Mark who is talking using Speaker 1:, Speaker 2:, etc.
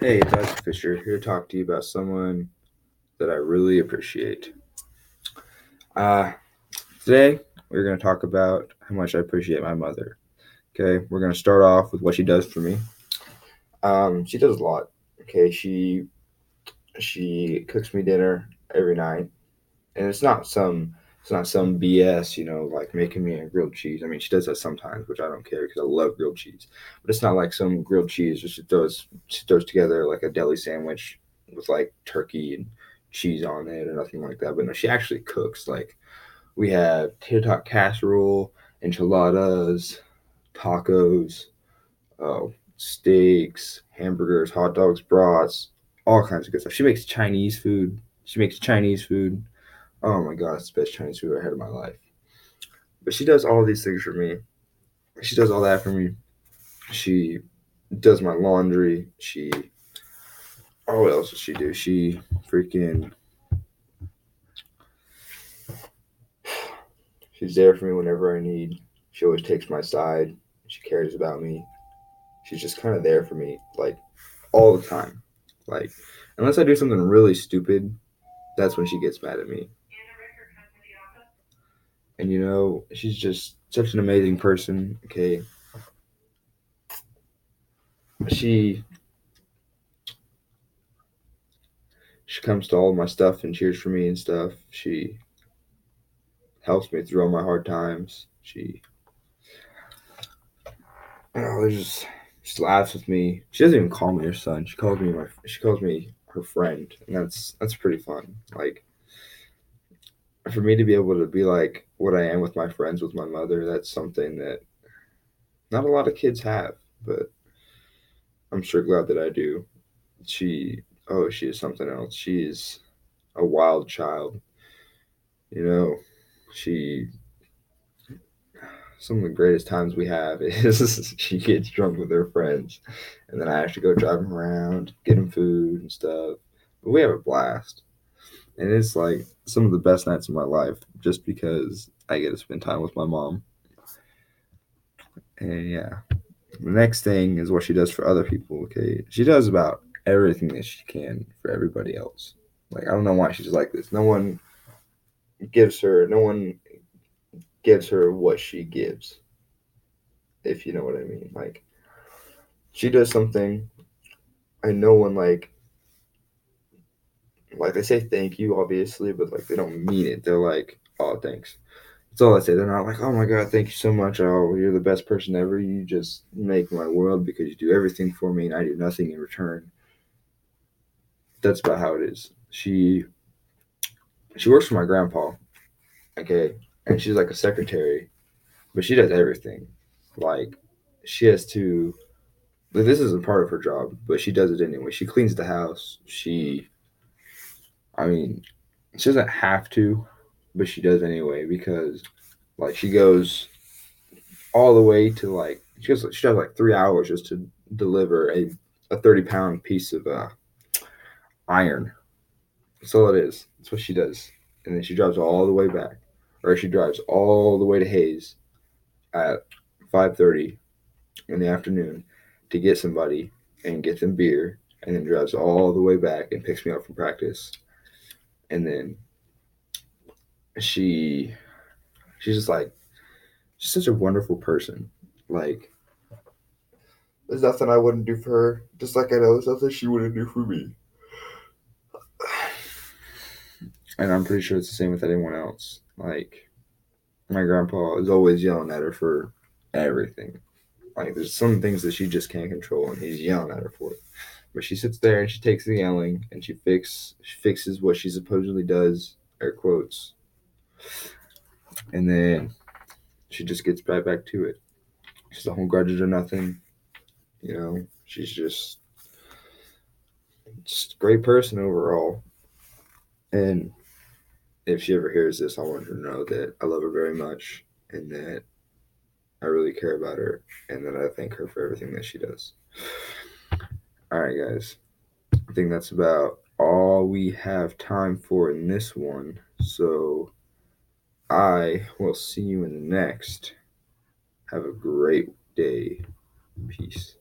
Speaker 1: Hey, it's Isaak Fischer here to talk to you about someone that I really appreciate. Uh, today, we're going to talk about how much I appreciate my mother. Okay, we're going to start off with what she does for me. Um, she does a lot. Okay, she she cooks me dinner every night, and it's not some it's not some BS, you know, like making me a grilled cheese. I mean, she does that sometimes, which I don't care because I love grilled cheese. But it's not like some grilled cheese. Just throws she throws together like a deli sandwich with like turkey and cheese on it or nothing like that. But no, she actually cooks. Like we have tater tot casserole, enchiladas, tacos, uh, steaks, hamburgers, hot dogs, brats, all kinds of good stuff. She makes Chinese food. She makes Chinese food. Oh my god, it's the best Chinese food I had in my life. But she does all these things for me. She does all that for me. She does my laundry. She oh what else does she do? She freaking She's there for me whenever I need. She always takes my side. She cares about me. She's just kind of there for me, like all the time. Like unless I do something really stupid, that's when she gets mad at me. And you know, she's just such an amazing person. Okay, she she comes to all my stuff and cheers for me and stuff. She helps me through all my hard times. She, you know, just she laughs with me. She doesn't even call me her son. She calls me my. She calls me her friend, and that's that's pretty fun. Like for me to be able to be like what I am with my friends with my mother, that's something that not a lot of kids have, but I'm sure glad that I do. She, oh, she is something else. She is a wild child. You know, she some of the greatest times we have is she gets drunk with her friends, and then I have to go drive them around, get them food and stuff. But we have a blast, and it's like some of the best nights of my life, just because I get to spend time with my mom. And yeah, the next thing is what she does for other people. Okay, she does about everything that she can for everybody else. Like I don't know why she's like this. No one gives her. No one gives her what she gives. If you know what I mean. Like she does something and no one like like they say thank you obviously, but like they don't mean it. They're like, oh thanks. That's all I say. They're not like, oh my god, thank you so much. Oh, you're the best person ever. You just make my world because you do everything for me and I do nothing in return. That's about how it is. She she works for my grandpa. Okay. And she's like a secretary but she does everything. Like she has to. This isn't part of her job, but she does it anyway. She cleans the house. She, I mean, she doesn't have to, but she does anyway because, like, she goes all the way to like she goes she does like three hours just to deliver a a thirty pound piece of uh, iron. That's all it is. That's what she does, and then she drives all the way back, or she drives all the way to Hayes at 5:30 in the afternoon to get somebody and get them beer and then drives all the way back and picks me up from practice and then she she's just like she's such a wonderful person like there's nothing I wouldn't do for her just like I know there's nothing she wouldn't do for me and I'm pretty sure it's the same with anyone else like my grandpa is always yelling at her for everything. Like there's some things that she just can't control, and he's yelling at her for it. But she sits there and she takes the yelling and she fix she fixes what she supposedly does, air quotes, and then she just gets right back to it. She's a home grudges or nothing. You know, she's just just a great person overall. And if she ever hears this, I want her to know that I love her very much and that I really care about her and that I thank her for everything that she does. All right, guys. I think that's about all we have time for in this one. So I will see you in the next. Have a great day. Peace.